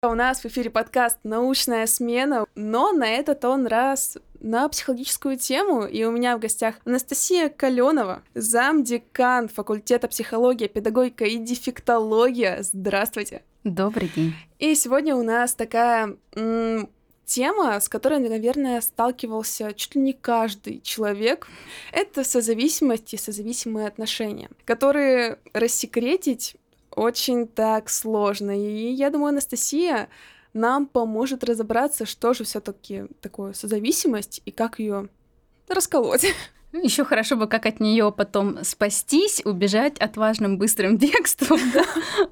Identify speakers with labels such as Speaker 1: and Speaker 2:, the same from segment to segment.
Speaker 1: У нас в эфире подкаст «Научная смена», но на этот он раз на психологическую тему, и у меня в гостях Анастасия Каленова, замдекан факультета психология, педагогика и дефектология. Здравствуйте.
Speaker 2: Добрый день.
Speaker 1: И сегодня у нас такая м- тема, с которой, наверное, сталкивался чуть ли не каждый человек. Это созависимость и созависимые отношения, которые рассекретить очень так сложно. И я думаю, Анастасия нам поможет разобраться, что же все-таки такое созависимость и как ее расколоть.
Speaker 2: Ну, Еще хорошо бы, как от нее потом спастись, убежать отважным быстрым бегством?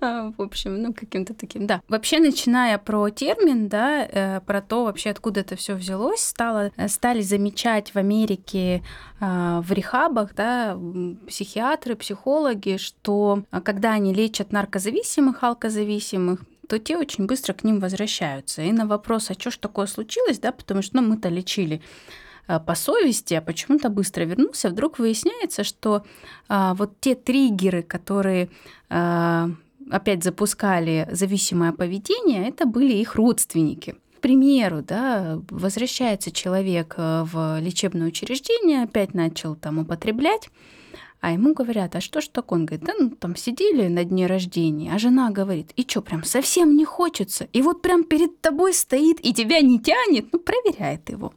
Speaker 2: А, в общем, ну каким-то таким, да. Вообще, начиная про термин, да, э, про то вообще, откуда это все взялось, стало, э, стали замечать в Америке а, в рехабах, да, психиатры, психологи, что а, когда они лечат наркозависимых, алкозависимых, то те очень быстро к ним возвращаются. И на вопрос, а что ж такое случилось, да, потому что ну, мы-то лечили по совести, а почему-то быстро вернулся, вдруг выясняется, что а, вот те триггеры, которые а, опять запускали зависимое поведение, это были их родственники. К примеру, да, возвращается человек э, в лечебное учреждение, опять начал там употреблять, а ему говорят, а что ж так? Он говорит, да ну там сидели на дне рождения, а жена говорит, и что, прям совсем не хочется? И вот прям перед тобой стоит и тебя не тянет, ну проверяет его.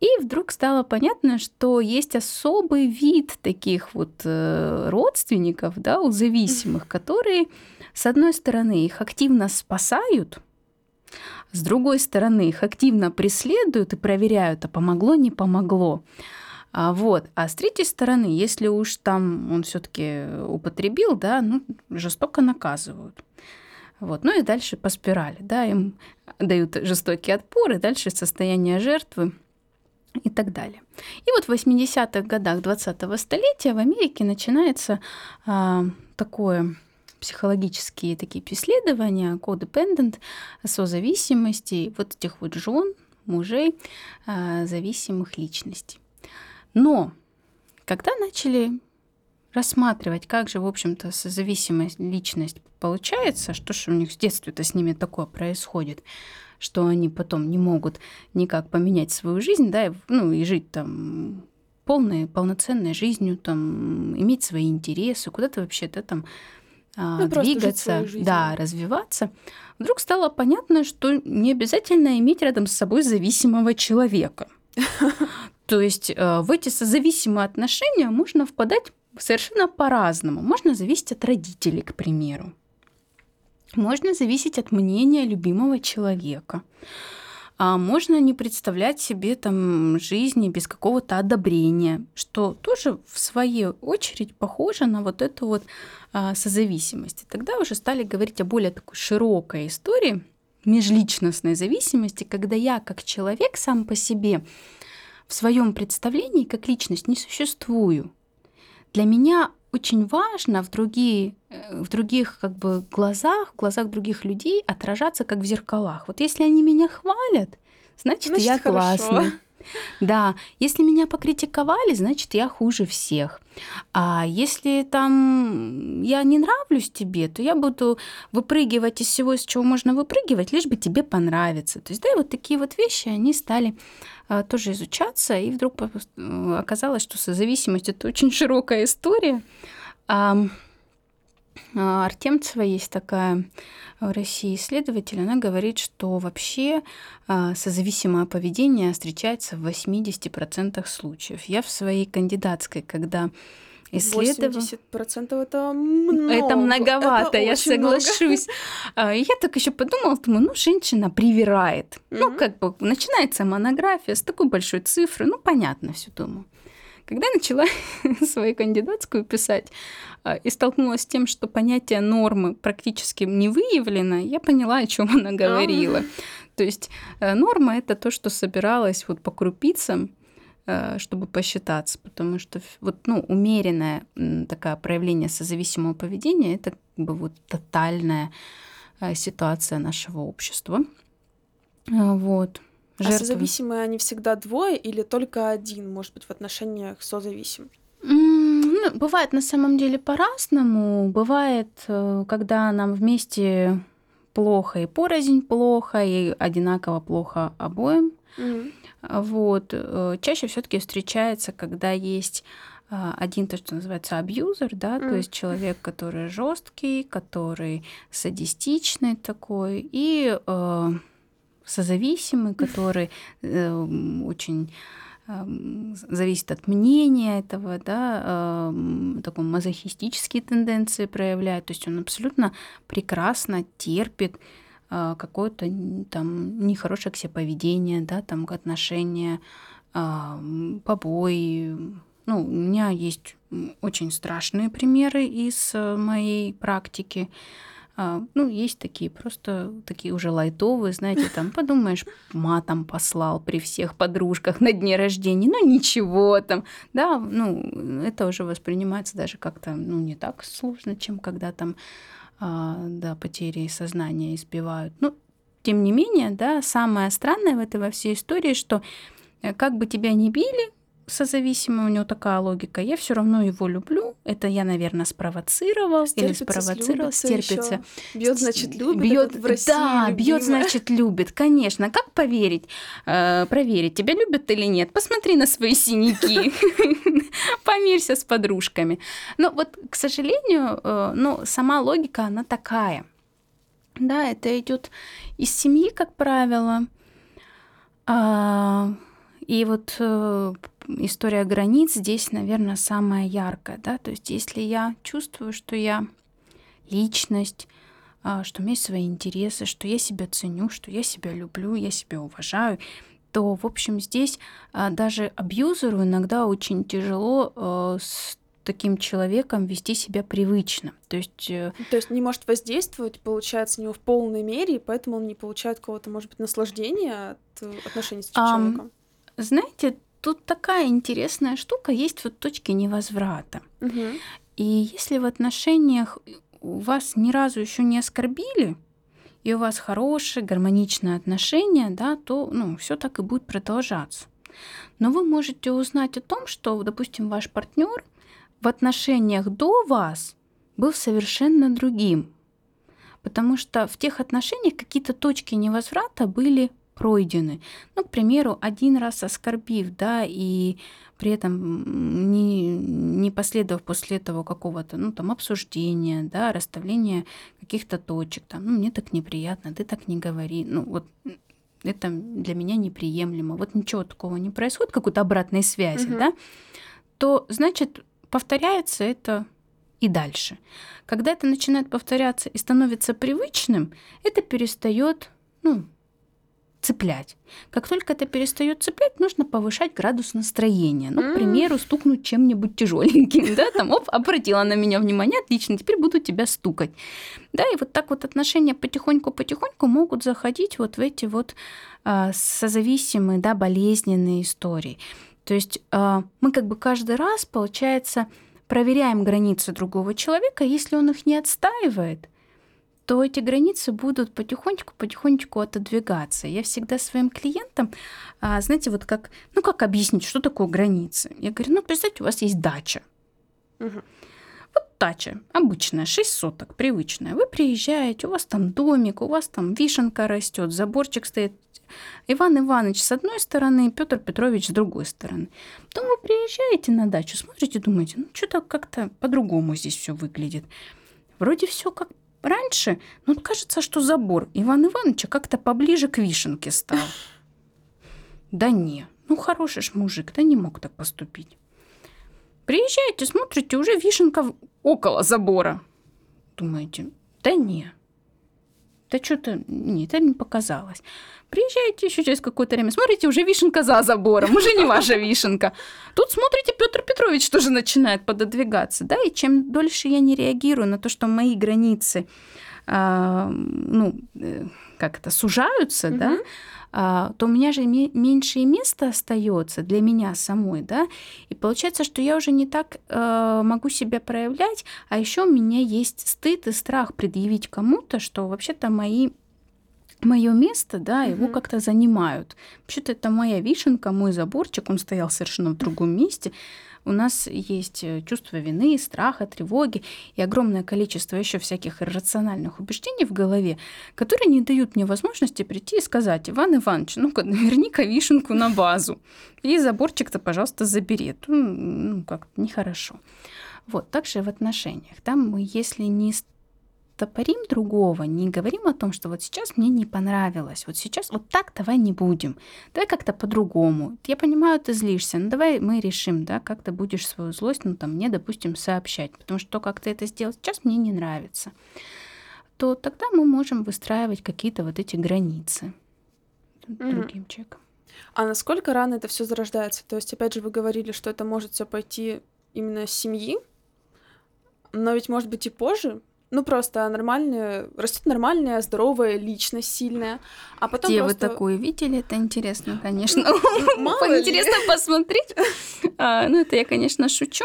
Speaker 2: И вдруг стало понятно, что есть особый вид таких вот э, родственников, да, у зависимых, которые, с одной стороны, их активно спасают, с другой стороны, их активно преследуют и проверяют, а помогло, не помогло. А, вот. а с третьей стороны, если уж там он все-таки употребил, да, ну, жестоко наказывают. Вот. Ну и дальше по спирали, да, им дают жестокий отпор, и дальше состояние жертвы – и так далее. И вот в 80-х годах 20-го столетия в Америке начинается а, такое психологические такие исследования, codependent, созависимости, вот этих вот жен, мужей, а, зависимых личностей. Но когда начали рассматривать, как же, в общем-то, созависимая личность получается, что же у них с детства-то с ними такое происходит, что они потом не могут никак поменять свою жизнь, да, ну и жить там полной, полноценной жизнью, там, иметь свои интересы, куда-то вообще, да, там, а, ну, двигаться, да, развиваться, вдруг стало понятно, что не обязательно иметь рядом с собой зависимого человека. То есть э, в эти созависимые отношения можно впадать совершенно по-разному. Можно зависеть от родителей, к примеру. Можно зависеть от мнения любимого человека. А можно не представлять себе там жизни без какого-то одобрения, что тоже в свою очередь похоже на вот эту вот а, созависимость. Тогда уже стали говорить о более такой широкой истории межличностной зависимости, когда я как человек сам по себе в своем представлении как личность не существую. Для меня очень важно в, другие, э, в других как бы, глазах, в глазах других людей отражаться как в зеркалах. Вот если они меня хвалят, значит, значит я классный. Да, если меня покритиковали, значит, я хуже всех. А если там я не нравлюсь тебе, то я буду выпрыгивать из всего, из чего можно выпрыгивать, лишь бы тебе понравиться. То есть, да, и вот такие вот вещи, они стали а, тоже изучаться, и вдруг оказалось, что созависимость – это очень широкая история. А, Артемцева есть такая в России исследователь, она говорит, что вообще а, созависимое поведение встречается в 80% случаев. Я в своей кандидатской, когда исследовала...
Speaker 1: 80% это много.
Speaker 2: Это многовато, это я соглашусь. Много. Я так еще подумала, думаю, ну, женщина привирает. Mm-hmm. Ну, как бы начинается монография с такой большой цифры, ну, понятно все, думаю. Когда я начала свою кандидатскую писать а, и столкнулась с тем, что понятие нормы практически не выявлено, я поняла, о чем она говорила. То есть э, норма это то, что собиралось вот по крупицам, э, чтобы посчитаться, потому что вот, ну, умеренное такое проявление созависимого поведения это как бы вот тотальная э, ситуация нашего общества. Вот.
Speaker 1: Жертвы. А созависимые они всегда двое или только один, может быть, в отношениях созависим?
Speaker 2: Ну, бывает на самом деле по-разному. Бывает, э, когда нам вместе плохо и порознь плохо, и одинаково плохо обоим. Mm-hmm. Вот. Э, чаще все-таки встречается, когда есть а, один то, что называется абьюзер, да, mm. то есть человек, который жесткий, который садистичный такой, и э, созависимый, который э, очень э, зависит от мнения этого, да, э, такой мазохистические тенденции проявляет, то есть он абсолютно прекрасно терпит э, какое-то там нехорошее к себе поведение, да, там отношения, э, побои, ну, у меня есть очень страшные примеры из э, моей практики. А, ну, есть такие, просто такие уже лайтовые, знаете, там, подумаешь, матом послал при всех подружках на дне рождения, ну, ничего там, да, ну, это уже воспринимается даже как-то, ну, не так сложно, чем когда там, а, да, потери сознания избивают. Ну, тем не менее, да, самое странное в этой во всей истории, что э, как бы тебя ни били, созависимый, у него такая логика. Я все равно его люблю. Это я, наверное, спровоцировал
Speaker 1: стерпится,
Speaker 2: или спровоцировал, стерпится.
Speaker 1: Бьет, значит, любит.
Speaker 2: Бьет, в России да, бьет, значит, любит. Конечно. Как поверить? Э, проверить, тебя любят или нет? Посмотри на свои синяки. Помирься с подружками. Но вот, к сожалению, э, ну, сама логика, она такая. Да, это идет из семьи, как правило. А, и вот э, история границ здесь, наверное, самая яркая, да, то есть если я чувствую, что я личность, а, что у меня есть свои интересы, что я себя ценю, что я себя люблю, я себя уважаю, то, в общем, здесь а, даже абьюзеру иногда очень тяжело а, с таким человеком вести себя привычно. То есть... Э,
Speaker 1: то есть не может воздействовать, получается, не в полной мере, и поэтому он не получает какого-то, может быть, наслаждения от э, отношений с этим um, человеком.
Speaker 2: Знаете, тут такая интересная штука, есть вот точки невозврата. Угу. И если в отношениях у вас ни разу еще не оскорбили, и у вас хорошие, гармоничные отношения, да, то ну, все так и будет продолжаться. Но вы можете узнать о том, что, допустим, ваш партнер в отношениях до вас был совершенно другим. Потому что в тех отношениях какие-то точки невозврата были пройдены. Ну, к примеру, один раз оскорбив, да, и при этом не, не последовав после этого какого-то, ну, там, обсуждения, да, расставления каких-то точек, там, ну, мне так неприятно, ты так не говори, ну, вот это для меня неприемлемо, вот ничего такого не происходит, какой-то обратной связи, угу. да, то, значит, повторяется это и дальше. Когда это начинает повторяться и становится привычным, это перестает, ну, цеплять. Как только это перестает цеплять, нужно повышать градус настроения. Ну, к примеру, стукнуть чем-нибудь тяжеленьким, да, там, оп, обратила на меня внимание, отлично, теперь буду тебя стукать. Да, и вот так вот отношения потихоньку-потихоньку могут заходить вот в эти вот а, созависимые, да, болезненные истории. То есть а, мы как бы каждый раз, получается, проверяем границы другого человека, если он их не отстаивает – то эти границы будут потихонечку-потихонечку отодвигаться. Я всегда своим клиентам, а, знаете, вот как, ну как объяснить, что такое границы? Я говорю, ну представьте, у вас есть дача. Угу. Вот дача, обычная, 6 соток, привычная. Вы приезжаете, у вас там домик, у вас там вишенка растет, заборчик стоит. Иван Иванович с одной стороны, Петр Петрович с другой стороны. Потом вы приезжаете на дачу, смотрите, думаете, ну что-то как-то по-другому здесь все выглядит. Вроде все как Раньше, ну, кажется, что забор Ивана Ивановича как-то поближе к вишенке стал. Да не, ну хороший ж мужик, да не мог так поступить. Приезжаете, смотрите, уже вишенка около забора. Думаете, да не, да что-то, нет, это не показалось. Приезжаете еще через какое-то время, смотрите, уже вишенка за забором, уже не ваша вишенка. Тут смотрите, Петр Петрович тоже начинает пододвигаться, да, и чем дольше я не реагирую на то, что мои границы, э, ну, э, как это, сужаются, угу. да, то у меня же меньше места остается для меня самой, да, и получается, что я уже не так э, могу себя проявлять, а еще у меня есть стыд и страх предъявить кому-то, что вообще-то мои мое место, да, его mm-hmm. как-то занимают. Вообще-то это моя вишенка, мой заборчик, он стоял совершенно в другом месте. У нас есть э, чувство вины, страха, тревоги и огромное количество еще всяких иррациональных убеждений в голове, которые не дают мне возможности прийти и сказать, Иван Иванович, ну-ка, наверняка вишенку на базу. И заборчик-то, пожалуйста, забери. Ну, как-то нехорошо. Вот, также в отношениях. Там мы, если не топорим другого, не говорим о том, что вот сейчас мне не понравилось, вот сейчас вот так давай не будем, давай как-то по-другому. Я понимаю, ты злишься, но давай мы решим, да, как ты будешь свою злость, ну там мне, допустим, сообщать, потому что то, как ты это сделал сейчас, мне не нравится то тогда мы можем выстраивать какие-то вот эти границы mm-hmm. другим человеком.
Speaker 1: А насколько рано это все зарождается? То есть, опять же, вы говорили, что это может все пойти именно с семьи, но ведь может быть и позже, ну просто нормальная, растет нормальная, здоровая личность, сильная. А потом
Speaker 2: Где
Speaker 1: просто...
Speaker 2: вы такое видели? Это интересно, конечно. Интересно посмотреть. А, ну, это я, конечно, шучу.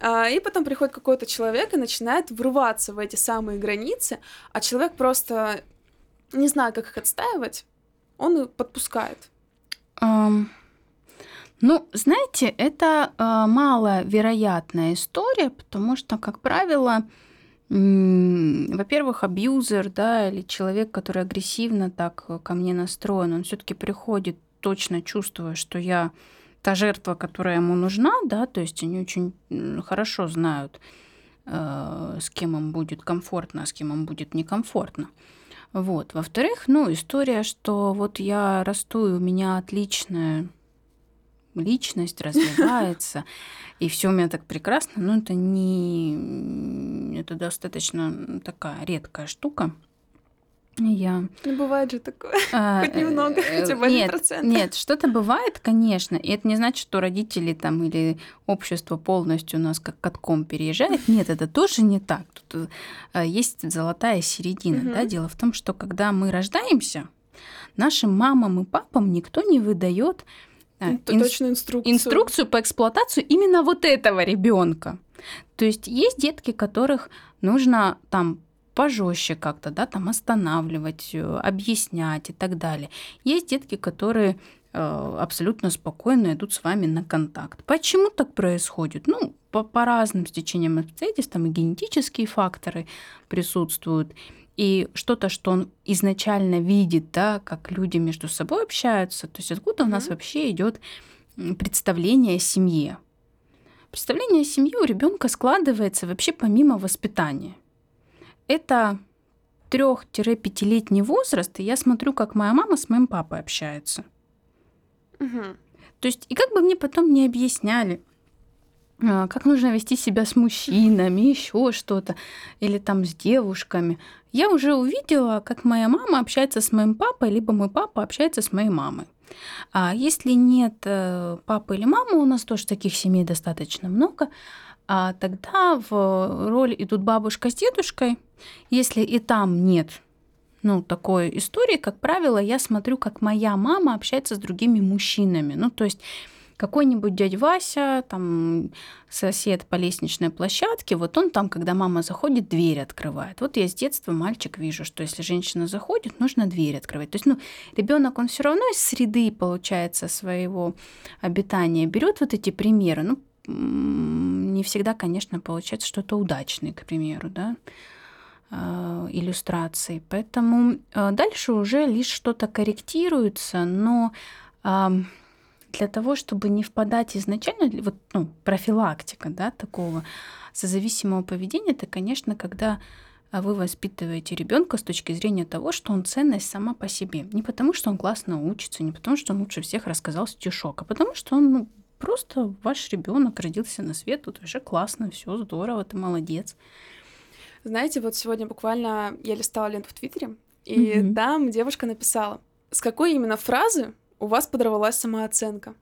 Speaker 1: А, и потом приходит какой-то человек и начинает врываться в эти самые границы, а человек просто не знаю, как их отстаивать, он подпускает.
Speaker 2: Ну, знаете, это э, маловероятная история, потому что, как правило, во-первых, абьюзер, да, или человек, который агрессивно так э, ко мне настроен, он все-таки приходит точно чувствуя, что я та жертва, которая ему нужна, да, то есть они очень хорошо знают, э, с кем им будет комфортно, а с кем им будет некомфортно. Вот. Во-вторых, ну, история, что вот я расту, и у меня отличная личность развивается, и все у меня так прекрасно, но это не... Это достаточно такая редкая штука. Я...
Speaker 1: Ну, бывает же такое. А, Хоть немного, э, хотя бы
Speaker 2: нет,
Speaker 1: процент.
Speaker 2: Нет, что-то бывает, конечно. И это не значит, что родители там или общество полностью у нас как катком переезжает. Нет, это тоже не так. Тут э, есть золотая середина. Угу. Да? Дело в том, что когда мы рождаемся, нашим мамам и папам никто не выдает
Speaker 1: Ин... точно инструкцию.
Speaker 2: инструкцию по эксплуатации именно вот этого ребенка. То есть есть детки, которых нужно там пожестче как-то, да, там останавливать, э, объяснять и так далее. Есть детки, которые э, абсолютно спокойно идут с вами на контакт. Почему так происходит? Ну, по, по разным стечениям обстоятельств, там и генетические факторы присутствуют, и что-то, что он изначально видит, да, как люди между собой общаются, то есть откуда mm-hmm. у нас вообще идет представление о семье. Представление о семье у ребенка складывается вообще помимо воспитания. Это трех-пятилетний возраст, и я смотрю, как моя мама с моим папой общается.
Speaker 1: Угу.
Speaker 2: То есть, и как бы мне потом не объясняли, а, как нужно вести себя с мужчинами, еще что-то, или там с девушками. Я уже увидела, как моя мама общается с моим папой, либо мой папа общается с моей мамой. А если нет э, папы или мамы, у нас тоже таких семей достаточно много, а тогда в роль идут бабушка с дедушкой. Если и там нет ну, такой истории, как правило, я смотрю, как моя мама общается с другими мужчинами. Ну, то есть какой-нибудь дядя Вася, там сосед по лестничной площадке, вот он там, когда мама заходит, дверь открывает. Вот я с детства мальчик вижу, что если женщина заходит, нужно дверь открывать. То есть, ну, ребенок он все равно из среды, получается, своего обитания берет вот эти примеры. Ну, не всегда, конечно, получается что-то удачное, к примеру, да, а, иллюстрации. Поэтому а, дальше уже лишь что-то корректируется, но для того, чтобы не впадать изначально, вот, ну, профилактика, да, такого созависимого поведения, это, конечно, когда а, вы воспитываете ребенка с точки зрения того, что он ценность сама по себе. Не потому, что он классно учится, не потому, что он лучше всех рассказал стишок, а потому, что он ну, просто ваш ребенок родился на свет, тут уже классно, все здорово, ты молодец.
Speaker 1: Знаете, вот сегодня буквально я листала ленту в Твиттере, и mm-hmm. там девушка написала, с какой именно фразы у вас подорвалась самооценка.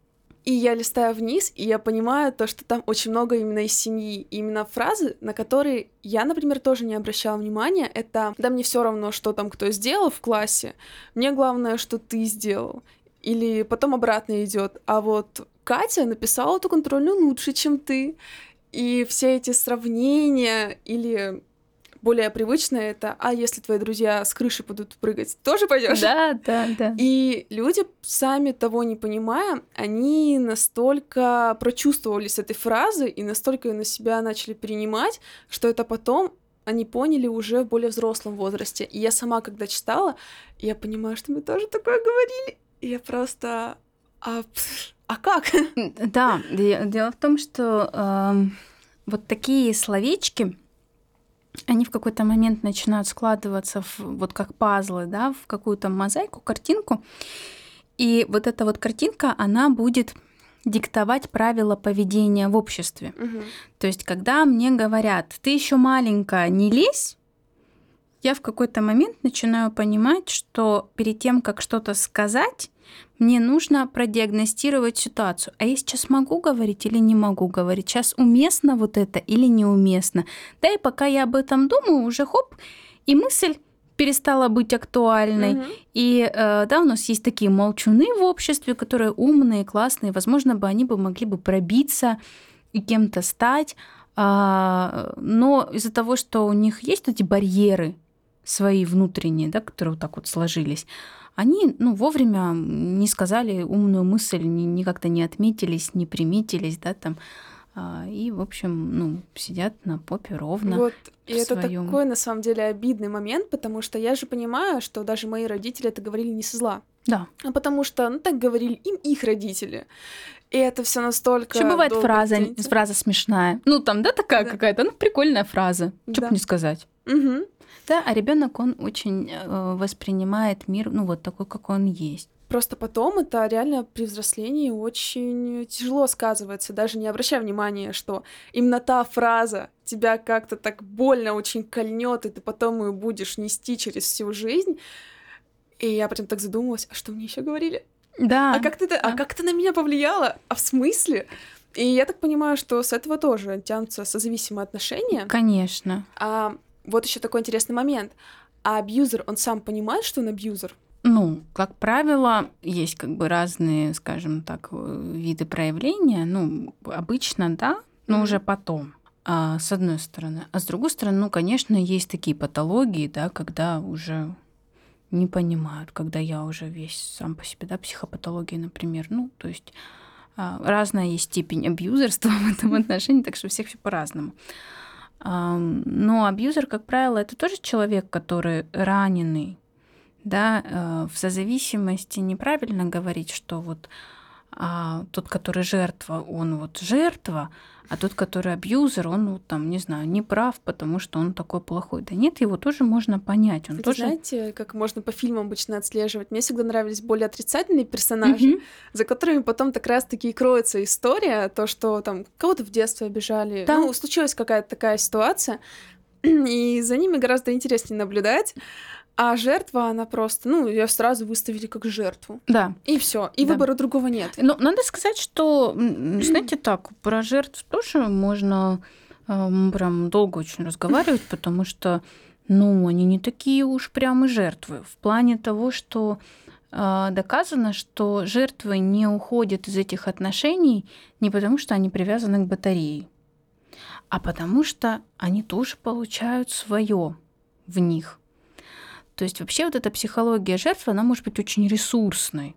Speaker 1: И я листаю вниз, и я понимаю то, что там очень много именно из семьи. И именно фразы, на которые я, например, тоже не обращала внимания, это «да мне все равно, что там кто сделал в классе, мне главное, что ты сделал». Или потом обратно идет. А вот Катя написала эту контрольную лучше, чем ты. И все эти сравнения или более привычное это, а если твои друзья с крыши будут прыгать, тоже пойдешь?
Speaker 2: Да, да, да.
Speaker 1: И люди, сами того не понимая, они настолько прочувствовались этой фразы и настолько ее на себя начали принимать, что это потом они поняли уже в более взрослом возрасте. И я сама, когда читала, я понимаю, что мы тоже такое говорили. И я просто... А, а как?
Speaker 2: Да, дело в том, что э, вот такие словечки, они в какой-то момент начинают складываться в, вот как пазлы, да, в какую-то мозаику, картинку. И вот эта вот картинка, она будет диктовать правила поведения в обществе.
Speaker 1: Угу.
Speaker 2: То есть, когда мне говорят, ты еще маленькая, не лезь, я в какой-то момент начинаю понимать, что перед тем, как что-то сказать, мне нужно продиагностировать ситуацию. А я сейчас могу говорить или не могу говорить? Сейчас уместно вот это или неуместно? Да и пока я об этом думаю, уже хоп, и мысль перестала быть актуальной.
Speaker 1: Мгм.
Speaker 2: И э, да, у нас есть такие молчуны в обществе, которые умные, классные. Возможно, бы они бы могли бы пробиться и кем-то стать. А, но из-за того, что у них есть эти барьеры свои внутренние, да, которые вот так вот сложились, они ну, вовремя не сказали умную мысль, ни, ни как-то не отметились, не приметились, да, там. А, И, в общем, ну, сидят на попе ровно.
Speaker 1: Вот, и это
Speaker 2: своём.
Speaker 1: такой, на самом деле, обидный момент, потому что я же понимаю, что даже мои родители это говорили не со зла,
Speaker 2: Да.
Speaker 1: а потому что, ну, так говорили им их родители. И это все настолько...
Speaker 2: Еще бывает фраза, фраза смешная. Ну, там, да, такая
Speaker 1: Да.
Speaker 2: какая-то, ну, прикольная фраза. Что
Speaker 1: Да.
Speaker 2: бы не сказать.
Speaker 1: Мгм.
Speaker 2: Да, а ребенок он очень э, воспринимает мир, ну, вот такой, какой он есть.
Speaker 1: Просто потом это реально при взрослении очень тяжело сказывается, даже не обращая внимания, что именно та фраза тебя как-то так больно очень кольнет, и ты потом ее будешь нести через всю жизнь. И я прям так задумалась, а что мне еще говорили?
Speaker 2: Да.
Speaker 1: А как ты, а
Speaker 2: да.
Speaker 1: как это на меня повлияло? А в смысле? И я так понимаю, что с этого тоже тянутся созависимые отношения.
Speaker 2: Конечно.
Speaker 1: А вот еще такой интересный момент. А абьюзер, он сам понимает, что он абьюзер?
Speaker 2: Ну, как правило, есть как бы разные, скажем так, э, виды проявления. Ну, обычно, да, но
Speaker 1: Мгм.
Speaker 2: уже потом. А, с одной стороны. А с другой стороны, ну, конечно, есть такие патологии, да, когда уже не понимают, когда я уже весь сам по себе, да, психопатология, например. Ну, то есть а, разная есть степень абьюзерства в этом отношении, так что у всех все по-разному. Но абьюзер, как правило, это тоже человек, который раненый, да, э, в созависимости неправильно говорить, что вот а, тот, который жертва, он вот жертва, а тот, который абьюзер, он вот там, не знаю, не прав, потому что он такой плохой. Да нет, его тоже можно понять. Он
Speaker 1: Кстати,
Speaker 2: тоже...
Speaker 1: знаете, как можно по фильмам обычно отслеживать? Мне всегда нравились более отрицательные персонажи,
Speaker 2: Мгм.
Speaker 1: за которыми потом так раз-таки и кроется история, то, что там кого-то в детстве обижали,
Speaker 2: Да.
Speaker 1: ну, случилась какая-то такая ситуация, и за ними гораздо интереснее наблюдать, а жертва, она просто, ну, ее сразу выставили как жертву.
Speaker 2: Да.
Speaker 1: И все, и
Speaker 2: Да.
Speaker 1: выбора другого нет.
Speaker 2: Но надо сказать, что, знаете, так, про жертв тоже можно эм, прям долго очень разговаривать, потому что, ну, они не такие уж прям и жертвы. В плане того, что э, доказано, что жертвы не уходят из этих отношений не потому, что они привязаны к батарее, а потому что они тоже получают свое в них. То есть вообще вот эта психология жертвы, она может быть очень ресурсной.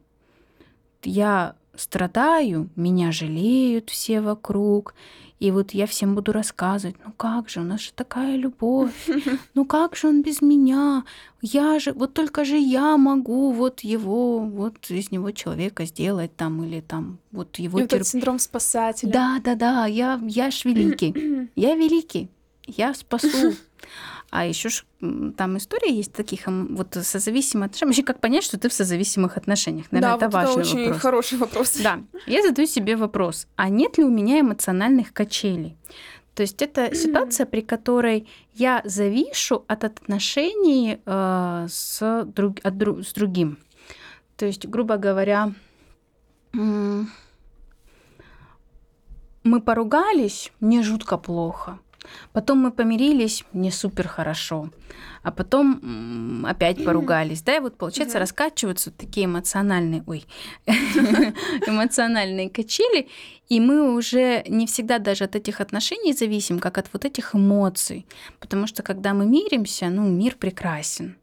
Speaker 2: Я страдаю, меня жалеют все вокруг, и вот я всем буду рассказывать, ну как же, у нас же такая любовь, ну как же он без меня, я же, вот только же я могу вот его, вот из него человека сделать там, или там вот его
Speaker 1: И
Speaker 2: терп-
Speaker 1: этот синдром спасателя.
Speaker 2: да, да, да, я, я ж великий. Я великий. Я спасу. А еще ж там история есть таких вот созависимых отношений. Вообще, как понять, что ты в созависимых отношениях? Наверное,
Speaker 1: да,
Speaker 2: это
Speaker 1: вот это
Speaker 2: важный
Speaker 1: очень
Speaker 2: вопрос.
Speaker 1: хороший вопрос.
Speaker 2: Да, я задаю себе вопрос, а нет ли у меня эмоциональных качелей? То есть это ситуация, при которой я завишу от отношений э, с, друг, от с другим. То есть, грубо говоря, мы поругались, мне жутко плохо. Потом мы помирились, не супер хорошо. А потом опять поругались. Да, и вот получается раскачиваются такие эмоциональные, ой, эмоциональные качели, и мы уже не всегда даже от этих отношений зависим, как от вот этих эмоций. Потому что когда мы миримся, ну, мир прекрасен.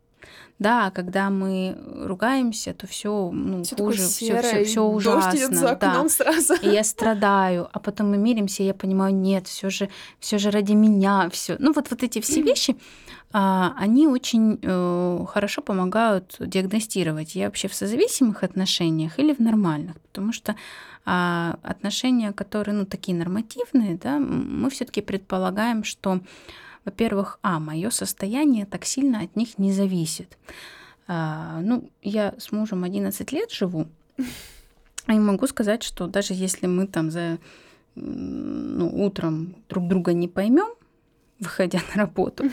Speaker 2: Да, когда мы ругаемся, то все ну,
Speaker 1: Всё
Speaker 2: хуже, все, ужасно.
Speaker 1: за окном
Speaker 2: да.
Speaker 1: сразу.
Speaker 2: И я страдаю, а потом мы миримся, и я понимаю, нет, все же, все же ради меня, все. Ну вот вот эти все вещи, а, они очень э, хорошо помогают диагностировать, я вообще в созависимых отношениях или в нормальных, потому что а, отношения, которые, ну, такие нормативные, да, мы все-таки предполагаем, что, во-первых, а, мое состояние так сильно от них не зависит. А, ну, я с мужем 11 лет живу, и могу сказать, что даже если мы там за ну, утром друг друга не поймем, выходя на работу,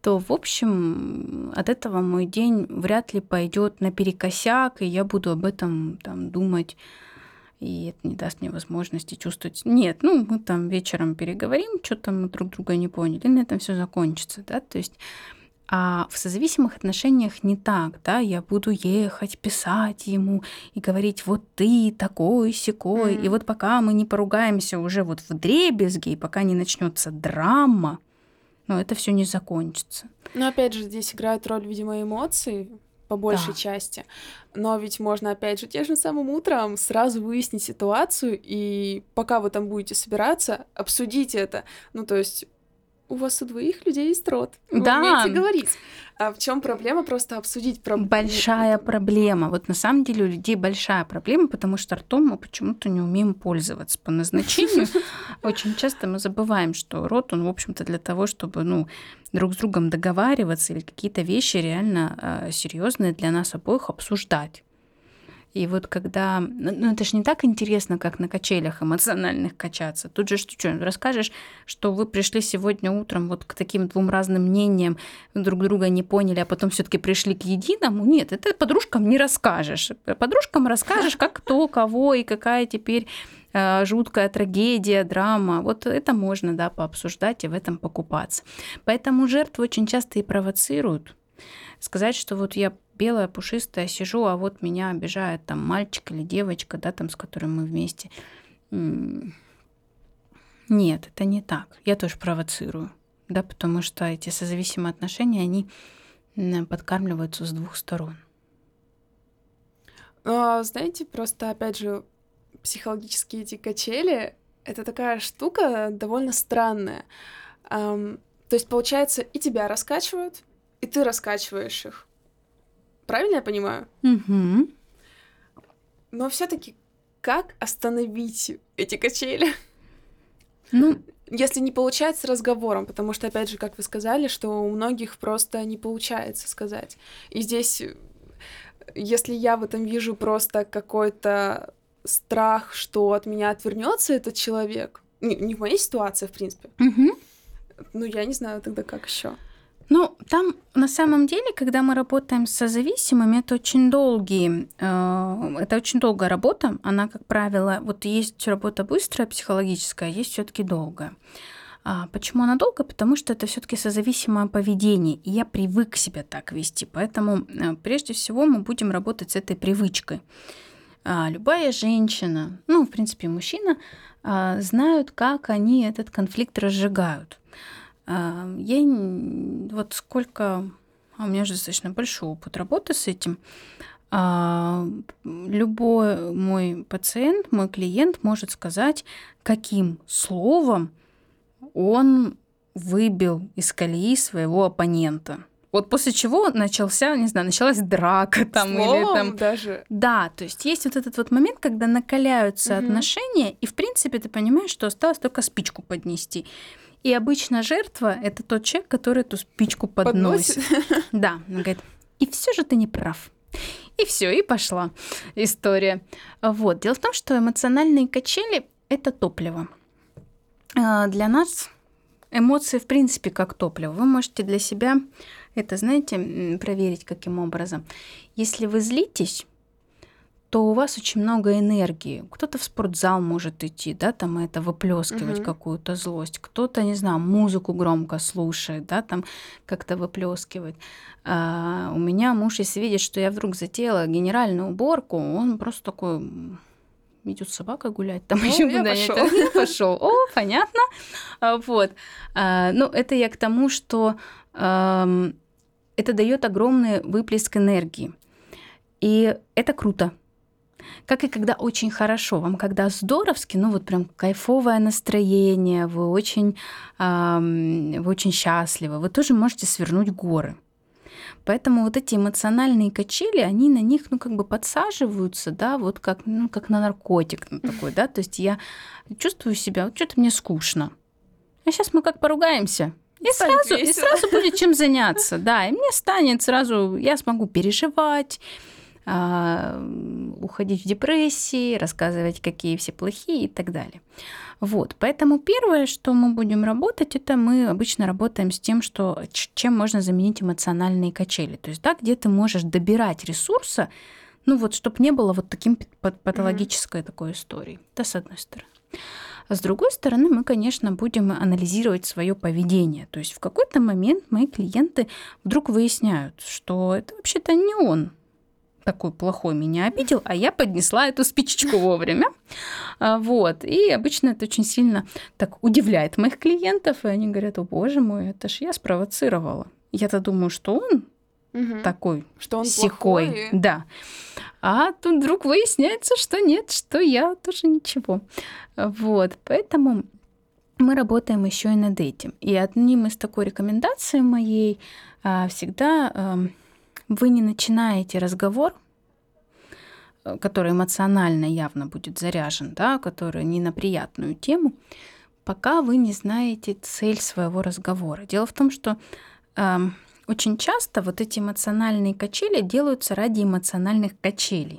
Speaker 2: то, в общем, от этого мой день вряд ли пойдет наперекосяк, и я буду об этом там думать, и это не даст мне возможности чувствовать. Нет, ну, мы там вечером переговорим, что-то мы друг друга не поняли, на этом все закончится, да, то есть а в созависимых отношениях не так, да, я буду ехать, писать ему и говорить, вот ты такой секой,
Speaker 1: Мгм.
Speaker 2: и вот пока мы не поругаемся уже вот в дребезги, и пока не начнется драма, но это все не закончится.
Speaker 1: Но опять же, здесь играют роль, видимо, эмоции по большей
Speaker 2: Да.
Speaker 1: части. Но ведь можно, опять же, тем же самым утром сразу выяснить ситуацию, и пока вы там будете собираться, обсудить это. Ну, то есть у вас у двоих людей есть рот. Вы
Speaker 2: Да.
Speaker 1: умеете говорить. А в чем проблема просто обсудить проблему?
Speaker 2: Большая проблема. Вот на самом деле у людей большая проблема, потому что ртом мы почему-то не умеем пользоваться по назначению. Очень часто мы забываем, что рот, он, в общем-то, для того, чтобы ну, друг с другом договариваться или какие-то вещи реально серьезные для нас обоих обсуждать. И вот когда... Ну, это же не так интересно, как на качелях эмоциональных качаться. Тут же что, что, расскажешь, что вы пришли сегодня утром вот к таким двум разным мнениям, друг друга не поняли, а потом все таки пришли к единому. Нет, это подружкам не расскажешь. Подружкам расскажешь, как кто, кого и какая теперь э, жуткая трагедия, драма. Вот это можно, да, пообсуждать и в этом покупаться. Поэтому жертвы очень часто и провоцируют. Сказать, что вот я белая, пушистая, сижу, а вот меня обижает там мальчик или девочка, да, там, с которым мы вместе. Нет, это не так. Я тоже провоцирую, да, потому что эти созависимые отношения, они подкармливаются с двух сторон.
Speaker 1: А, знаете, просто, опять же, психологические эти качели — это такая штука довольно странная. Ам, то есть, получается, и тебя раскачивают, и ты раскачиваешь их. Правильно я понимаю?
Speaker 2: Угу.
Speaker 1: Но все таки как остановить эти качели?
Speaker 2: Ну,
Speaker 1: Если не получается разговором, потому что, опять же, как вы сказали, что у многих просто не получается сказать. И здесь, если я в этом вижу просто какой-то страх, что от меня отвернется этот человек, не, не в моей ситуации, в принципе,
Speaker 2: угу.
Speaker 1: ну я не знаю тогда как еще.
Speaker 2: Ну, там на самом деле, когда мы работаем с созависимыми, это очень долгие, э, это очень долгая работа. Она, как правило, вот есть работа быстрая, психологическая, есть все-таки долгая. А почему она долгая? Потому что это все-таки созависимое поведение, и я привык себя так вести. Поэтому э, прежде всего мы будем работать с этой привычкой. А любая женщина, ну, в принципе, мужчина, а, знают, как они этот конфликт разжигают. Я вот сколько, а у меня уже достаточно большой опыт работы с этим. Любой мой пациент, мой клиент может сказать, каким словом он выбил из колеи своего оппонента. Вот после чего начался, не знаю, началась драка там
Speaker 1: Словом
Speaker 2: или там.
Speaker 1: даже.
Speaker 2: Да, то есть есть вот этот вот момент, когда накаляются
Speaker 1: Мгм.
Speaker 2: отношения, и в принципе ты понимаешь, что осталось только спичку поднести. И обычно жертва это тот человек, который эту спичку подносит.
Speaker 1: Подносит.
Speaker 2: Да, он говорит, и все же ты не прав. И все, и пошла история. Вот. Дело в том, что эмоциональные качели это топливо. А, Для нас эмоции, в принципе, как топливо. Вы можете для себя это, знаете, проверить каким образом. Если вы злитесь, то у вас очень много энергии. Кто-то в спортзал может идти, да, там это выплескивать угу. какую-то злость. Кто-то, не знаю, музыку громко слушает, да, там как-то выплескивает. А у меня муж, если видит, что я вдруг затеяла генеральную уборку, он просто такой идет собака гулять, там еще куда-нибудь пошел. О, понятно. А, вот. А, ну, это я к тому, что это дает огромный выплеск энергии. И это круто. Как и когда очень хорошо, вам когда здоровски, ну вот прям кайфовое настроение, вы очень, вы очень счастливы, вы тоже можете свернуть горы. Поэтому вот эти эмоциональные качели, они на них, ну, как бы подсаживаются, да, вот как, ну, как на наркотик ну, такой, да, то есть я чувствую себя, вот что-то мне скучно. А сейчас мы как поругаемся, и сразу, и сразу будет чем заняться, да, и мне станет сразу, я смогу переживать, уходить в депрессии, рассказывать, какие все плохие и так далее. Вот, поэтому первое, что мы будем работать, это мы обычно работаем с тем, что чем можно заменить эмоциональные качели. То есть, да, где ты можешь добирать ресурса, ну вот, чтобы не было вот таким патологической mm-hmm. такой истории. Это с одной стороны. А с другой стороны, мы, конечно, будем анализировать свое поведение. То есть в какой-то момент мои клиенты вдруг выясняют, что это вообще-то не он такой плохой меня обидел, а я поднесла эту спичечку вовремя. А, вот. И обычно это очень сильно так удивляет моих клиентов, и они говорят, о боже мой, это ж я спровоцировала. Я-то думаю, что он угу. такой,
Speaker 1: что он
Speaker 2: секой,
Speaker 1: плохой.
Speaker 2: да. А тут вдруг выясняется, что нет, что я тоже ничего. Вот, поэтому мы работаем еще и над этим. И одним из такой рекомендаций моей а, всегда вы не начинаете разговор, э, который эмоционально явно будет заряжен, да, который не на приятную тему, пока вы не знаете цель своего разговора. Дело в том, что э, очень часто вот эти эмоциональные качели делаются ради эмоциональных качелей.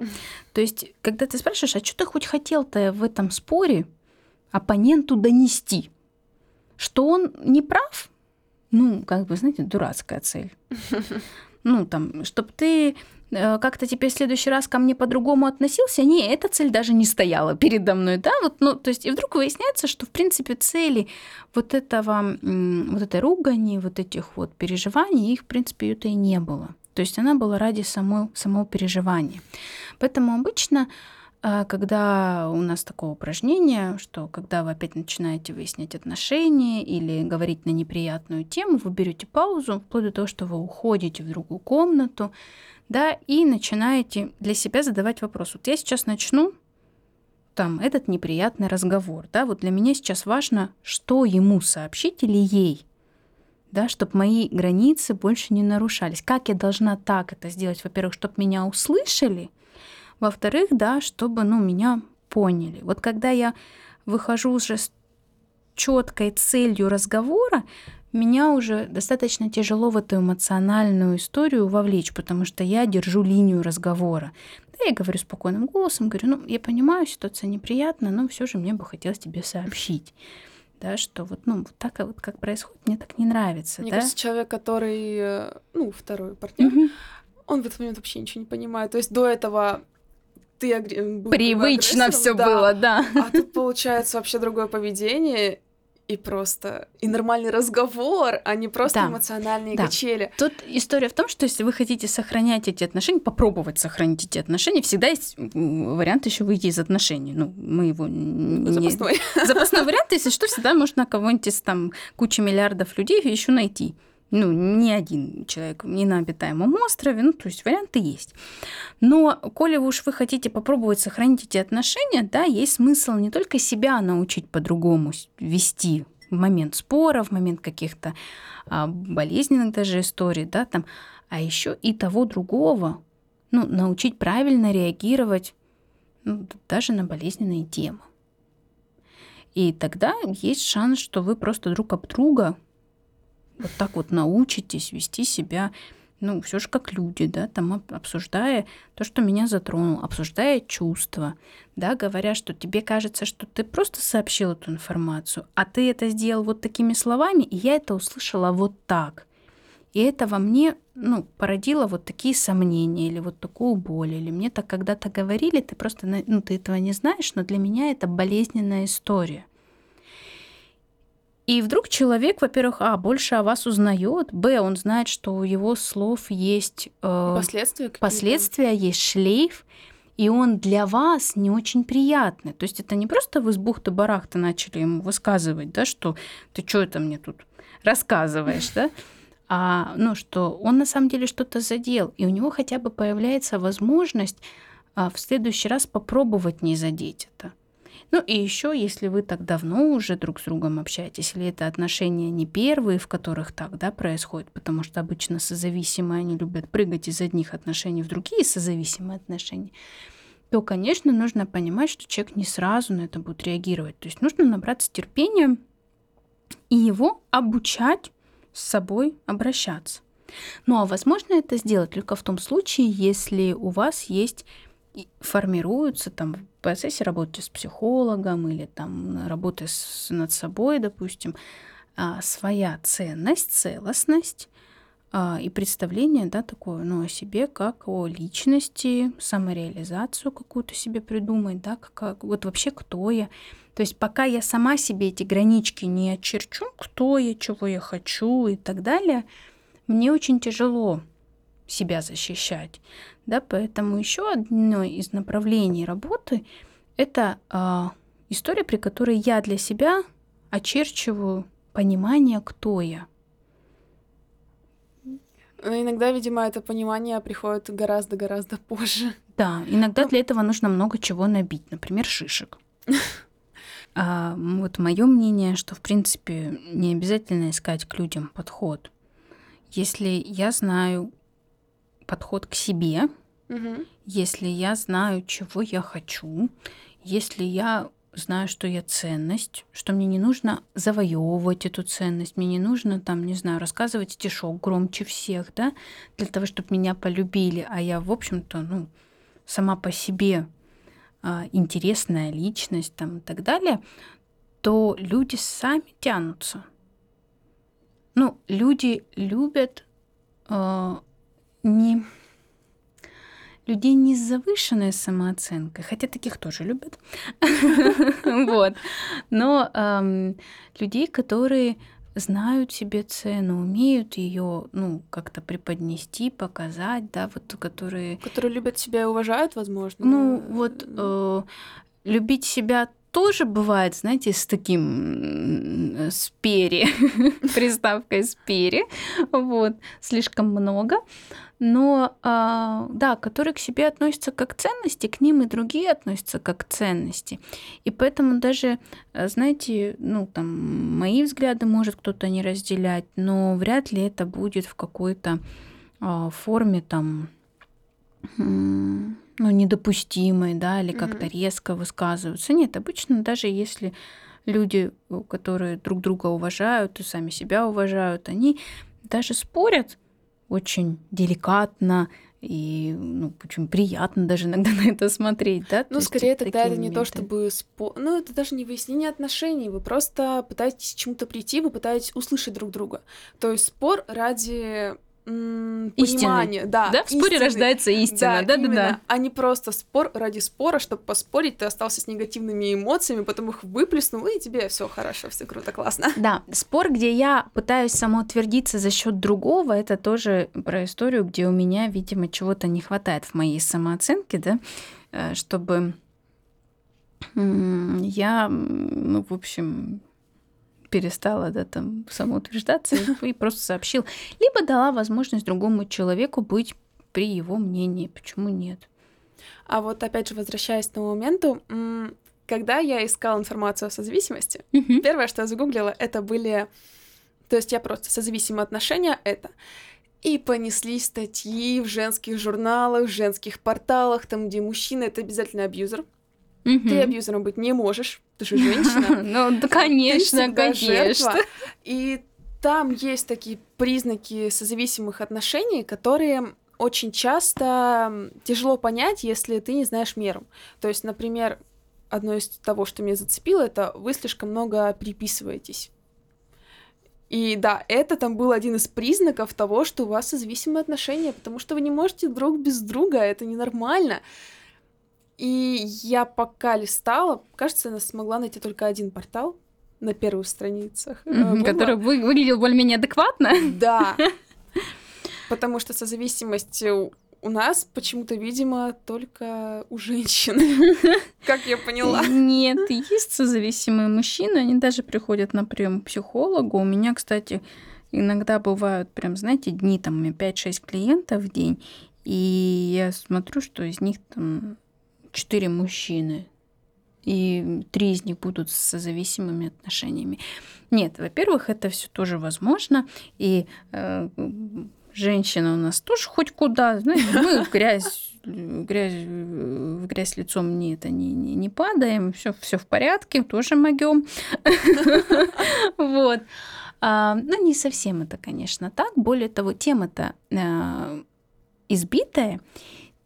Speaker 2: То есть, когда ты спрашиваешь, а что ты хоть хотел-то в этом споре оппоненту донести? Что он не прав? Ну, как бы, знаете, дурацкая цель ну, там, чтобы ты э, как-то теперь в следующий раз ко мне по-другому относился, не, эта цель даже не стояла передо мной, да, вот, ну, то есть, и вдруг выясняется, что, в принципе, цели вот этого, вот этой ругани, вот этих вот переживаний, их, в принципе, это и не было. То есть она была ради самой, самого переживания. Поэтому обычно когда у нас такое упражнение, что когда вы опять начинаете выяснять отношения или говорить на неприятную тему, вы берете паузу, вплоть до того, что вы уходите в другую комнату, да, и начинаете для себя задавать вопрос. Вот я сейчас начну там этот неприятный разговор, да, вот для меня сейчас важно, что ему сообщить или ей, да, чтобы мои границы больше не нарушались. Как я должна так это сделать? Во-первых, чтобы меня услышали – во-вторых, да, чтобы, ну, меня поняли. Вот когда я выхожу уже с четкой целью разговора, меня уже достаточно тяжело в эту эмоциональную историю вовлечь, потому что я держу линию разговора. Да, я говорю спокойным голосом, говорю, ну, я понимаю, ситуация неприятная, но все же мне бы хотелось тебе сообщить да, что вот, ну, вот так вот как происходит, мне так не нравится.
Speaker 1: Мне
Speaker 2: да?
Speaker 1: кажется, человек, который, э, ну, второй партнер, угу. он в этот момент вообще ничего не понимает. То есть до этого ты.
Speaker 2: Привычно все да. было, да.
Speaker 1: А тут получается вообще другое поведение и просто и нормальный разговор, а не просто да. эмоциональные да. качели.
Speaker 2: Тут история в том, что если вы хотите сохранять эти отношения, попробовать сохранить эти отношения, всегда есть вариант еще выйти из отношений. Ну, мы его не...
Speaker 1: запасной.
Speaker 2: Запасной вариант, если что, всегда можно кого-нибудь из там кучи миллиардов людей еще найти ну, не один человек не на обитаемом острове, ну, то есть варианты есть. Но, коли уж вы хотите попробовать сохранить эти отношения, да, есть смысл не только себя научить по-другому вести в момент спора, в момент каких-то а, болезненных даже историй, да, там, а еще и того другого, ну, научить правильно реагировать ну, даже на болезненные темы. И тогда есть шанс, что вы просто друг об друга вот так вот научитесь вести себя, ну, все же как люди, да, там обсуждая то, что меня затронуло, обсуждая чувства, да, говоря, что тебе кажется, что ты просто сообщил эту информацию, а ты это сделал вот такими словами, и я это услышала вот так. И это во мне ну, породило вот такие сомнения или вот такую боль. Или мне так когда-то говорили, ты просто ну, ты этого не знаешь, но для меня это болезненная история. И вдруг человек, во-первых, а, больше о вас узнает, б, он знает, что у его слов есть
Speaker 1: э, последствия,
Speaker 2: последствия есть шлейф, и он для вас не очень приятный. То есть это не просто вы с бухты-барахта начали ему высказывать, да, что ты что это мне тут рассказываешь, да, а, ну, что он на самом деле что-то задел, и у него хотя бы появляется возможность а, в следующий раз попробовать не задеть это. Ну и еще, если вы так давно уже друг с другом общаетесь, или это отношения не первые, в которых так да, происходит, потому что обычно созависимые, они любят прыгать из одних отношений в другие созависимые отношения, то, конечно, нужно понимать, что человек не сразу на это будет реагировать. То есть нужно набраться терпения и его обучать с собой обращаться. Ну а возможно это сделать только в том случае, если у вас есть формируются там в процессе работы с психологом или там работы с, над собой, допустим, а, своя ценность, целостность а, и представление, да, такое, ну, о себе как о личности, самореализацию какую-то себе придумать, да, как, вот вообще кто я. То есть пока я сама себе эти гранички не очерчу, кто я, чего я хочу и так далее, мне очень тяжело себя защищать. Да, поэтому еще одно из направлений работы – это э, история, при которой я для себя очерчиваю понимание, кто я.
Speaker 1: Но иногда, видимо, это понимание приходит гораздо-гораздо позже.
Speaker 2: Да, иногда ну... для этого нужно много чего набить, например, шишек. А, вот мое мнение, что в принципе не обязательно искать к людям подход. Если я знаю, подход к себе, угу. если я знаю, чего я хочу, если я знаю, что я ценность, что мне не нужно завоевывать эту ценность, мне не нужно там, не знаю, рассказывать стишок громче всех, да, для того, чтобы меня полюбили, а я, в общем-то, ну, сама по себе а, интересная личность там и так далее, то люди сами тянутся. Ну, люди любят э, не людей не с завышенной самооценкой, хотя таких тоже любят, вот, но людей, которые знают себе цену, умеют ее, ну, как-то преподнести, показать, да, вот которые...
Speaker 1: Которые любят себя и уважают, возможно.
Speaker 2: Ну, вот э, любить себя тоже бывает, знаете, с таким спери, приставкой спери, вот, слишком много но а, да, которые к себе относятся как ценности, к ним и другие относятся как ценности. И поэтому даже, э, знаете, ну там мои взгляды может кто-то не разделять, но вряд ли это будет в какой-то а, форме там ну, недопустимой, да, или как-то mm-hmm. резко высказываются. Нет, обычно даже если люди, которые друг друга уважают и сами себя уважают, они даже спорят, очень деликатно и ну, очень приятно даже иногда на это смотреть, да?
Speaker 1: Ну, скорее тогда это не то, чтобы спо... ну это даже не выяснение отношений, вы просто пытаетесь к чему-то прийти, вы пытаетесь услышать друг друга. То есть спор ради понимание, да.
Speaker 2: Да, в споре истины. рождается истина, да, да, да, да.
Speaker 1: А не просто спор ради спора, чтобы поспорить, ты остался с негативными эмоциями, потом их выплеснул, и тебе все хорошо, все круто, классно.
Speaker 2: Да, спор, где я пытаюсь самоутвердиться за счет другого, это тоже про историю, где у меня, видимо, чего-то не хватает в моей самооценке, да, э, чтобы я, ну, в общем, перестала да, там, самоутверждаться и просто сообщил. Либо дала возможность другому человеку быть при его мнении. Почему нет?
Speaker 1: А вот опять же, возвращаясь к тому моменту, когда я искала информацию о созависимости, первое, что я загуглила, это были... То есть я просто созависимые отношения — это... И понеслись статьи в женских журналах, в женских порталах, там, где мужчина — это обязательно абьюзер. Угу. Ты абьюзером быть не можешь, ты же женщина.
Speaker 2: Ну, да, конечно, конечно.
Speaker 1: И там есть такие признаки созависимых отношений, которые очень часто тяжело понять, если ты не знаешь меру. То есть, например, одно из того, что меня зацепило, это вы слишком много переписываетесь. И да, это там был один из признаков того, что у вас созависимые отношения, потому что вы не можете друг без друга, это ненормально. И я пока листала, кажется, я смогла найти только один портал на первых страницах.
Speaker 2: Mm-hmm, который вы, выглядел более-менее адекватно.
Speaker 1: Да. Потому что созависимость у нас почему-то, видимо, только у женщин, как я поняла.
Speaker 2: Нет, есть созависимые мужчины, они даже приходят на прием к психологу. У меня, кстати, иногда бывают прям, знаете, дни, там, у меня 5-6 клиентов в день, и я смотрю, что из них там 4 мужчины, и три из них будут с созависимыми отношениями. Нет, во-первых, это все тоже возможно, и э, женщина у нас тоже хоть куда, знаете, мы грязь, грязь, в грязь лицом не, это не, не, не падаем, все, все в порядке, тоже могем. Вот. А, ну, не совсем это, конечно, так. Более того, тема-то э, избитая,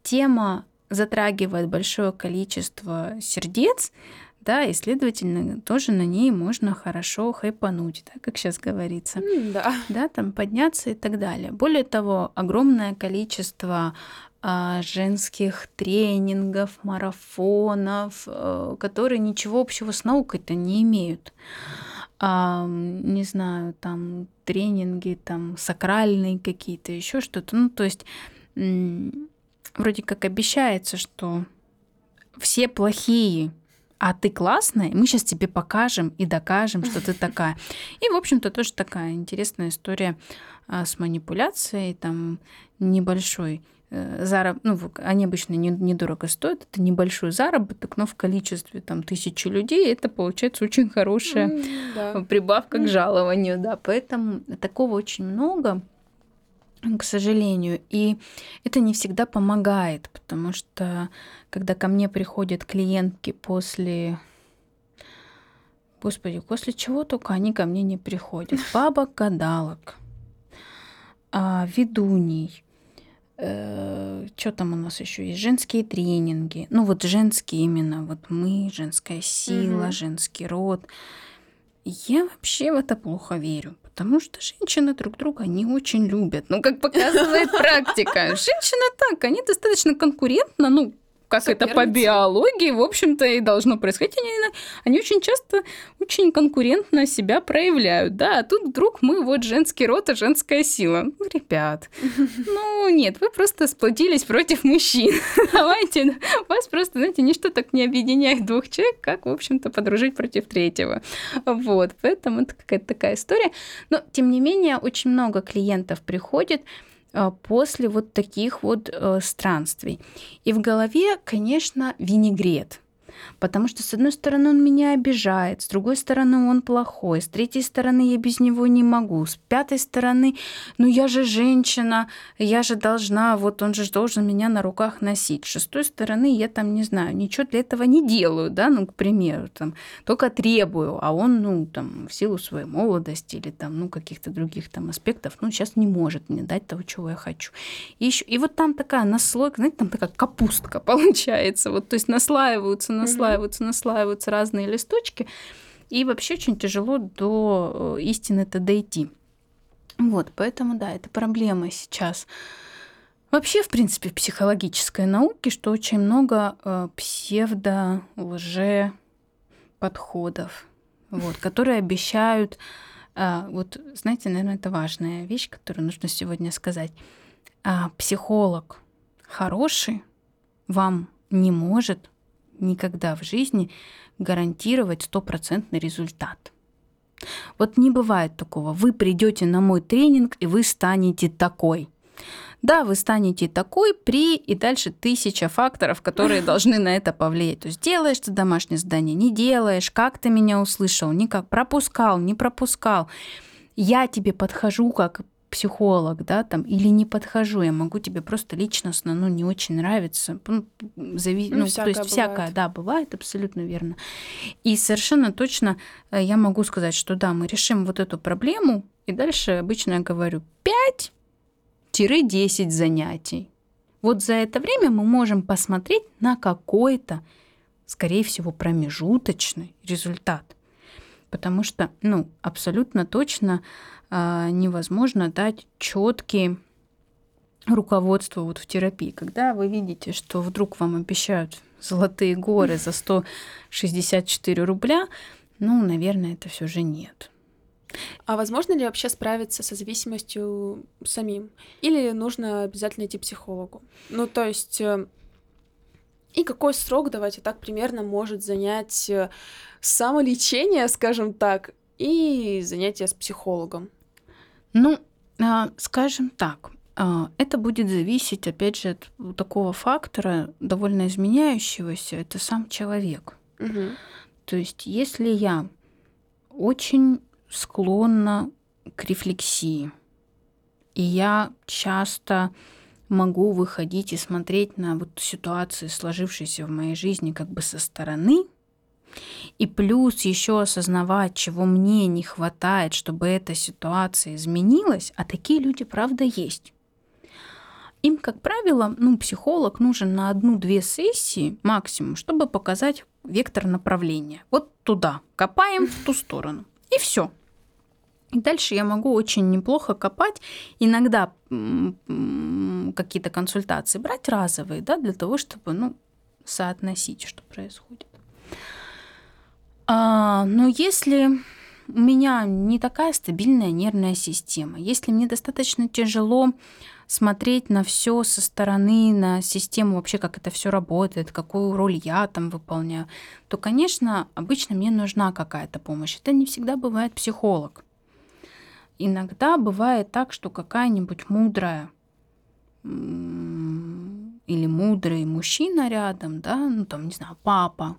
Speaker 2: тема затрагивает большое количество сердец, да, и, следовательно, тоже на ней можно хорошо хайпануть, да, как сейчас говорится.
Speaker 1: да.
Speaker 2: Да, там подняться и так далее. Более того, огромное количество а, женских тренингов, марафонов, а, которые ничего общего с наукой-то не имеют. А, не знаю, там тренинги, там сакральные какие-то, еще что-то. Ну, то есть вроде как обещается, что все плохие а ты классная, мы сейчас тебе покажем и докажем, что ты такая. И, в общем-то, тоже такая интересная история а, с манипуляцией, там небольшой э, заработок, ну, они обычно не, недорого стоят, это небольшой заработок, но в количестве там тысячи людей это получается очень хорошая mm, да. прибавка к жалованию, да, поэтому такого очень много к сожалению. И это не всегда помогает, потому что когда ко мне приходят клиентки после... Господи, после чего только они ко мне не приходят. Бабок, гадалок, а, ведуней, э, что там у нас еще есть? Женские тренинги. Ну вот женские именно. Вот мы, женская сила, угу. женский род. Я вообще в это плохо верю, потому что женщины друг друга не очень любят. Ну, как показывает практика. Женщины так, они достаточно конкурентно, ну, как это по биологии, в общем-то, и должно происходить. Они, они очень часто очень конкурентно себя проявляют, да, а тут вдруг мы вот женский род и женская сила. Ну, ребят, ну нет, вы просто сплотились против мужчин. Давайте, вас просто, знаете, ничто так не объединяет двух человек, как, в общем-то, подружить против третьего. Вот, поэтому это какая-то такая история. Но, тем не менее, очень много клиентов приходит, после вот таких вот э, странствий. И в голове, конечно, винегрет – Потому что, с одной стороны, он меня обижает, с другой стороны, он плохой, с третьей стороны, я без него не могу, с пятой стороны, ну я же женщина, я же должна, вот он же должен меня на руках носить. С шестой стороны, я там, не знаю, ничего для этого не делаю, да, ну, к примеру, там, только требую, а он, ну, там, в силу своей молодости или там, ну, каких-то других там аспектов, ну, сейчас не может мне дать того, чего я хочу. И, еще, и вот там такая наслойка, знаете, там такая капустка получается, вот, то есть наслаиваются, наслаиваются, наслаиваются, наслаиваются разные листочки, и вообще очень тяжело до э, истины-то дойти. Вот, поэтому, да, это проблема сейчас. Вообще, в принципе, в психологической науке, что очень много э, псевдо-лже подходов, вот, которые обещают, э, вот, знаете, наверное, это важная вещь, которую нужно сегодня сказать. А, психолог хороший вам не может никогда в жизни гарантировать стопроцентный результат. Вот не бывает такого. Вы придете на мой тренинг, и вы станете такой. Да, вы станете такой при и дальше тысяча факторов, которые должны на это повлиять. То есть делаешь ты домашнее задание, не делаешь, как ты меня услышал, никак, пропускал, не пропускал. Я тебе подхожу как психолог, да, там, или не подхожу, я могу тебе просто личностно, ну, не очень нравится, ну, зави... ну, ну то есть бывает. всякое, да, бывает, абсолютно верно. И совершенно точно э, я могу сказать, что да, мы решим вот эту проблему, и дальше обычно я говорю 5-10 занятий. Вот за это время мы можем посмотреть на какой-то, скорее всего, промежуточный результат. Потому что, ну, абсолютно точно э, невозможно дать четкие руководство вот в терапии. Когда вы видите, что вдруг вам обещают золотые горы за 164 рубля, ну, наверное, это все же нет.
Speaker 1: А возможно ли вообще справиться со зависимостью самим? Или нужно обязательно идти к психологу? Ну, то есть, э, и какой срок, давайте так примерно, может занять э, самолечение, скажем так, и занятие с психологом?
Speaker 2: Ну, а, скажем так, а, это будет зависеть, опять же, от такого фактора, довольно изменяющегося, это сам человек.
Speaker 1: Угу.
Speaker 2: То есть, если я очень склонна к рефлексии. И я часто могу выходить и смотреть на вот ситуации, сложившиеся в моей жизни как бы со стороны, и плюс еще осознавать, чего мне не хватает, чтобы эта ситуация изменилась, а такие люди, правда, есть. Им, как правило, ну, психолог нужен на одну-две сессии максимум, чтобы показать вектор направления. Вот туда, копаем в ту сторону. И все. И дальше я могу очень неплохо копать, иногда какие-то консультации брать разовые, да, для того, чтобы, ну, соотносить, что происходит. А, но если у меня не такая стабильная нервная система, если мне достаточно тяжело смотреть на все со стороны, на систему вообще, как это все работает, какую роль я там выполняю, то, конечно, обычно мне нужна какая-то помощь. Это не всегда бывает психолог. Иногда бывает так, что какая-нибудь мудрая или мудрый мужчина рядом, да, ну там, не знаю, папа,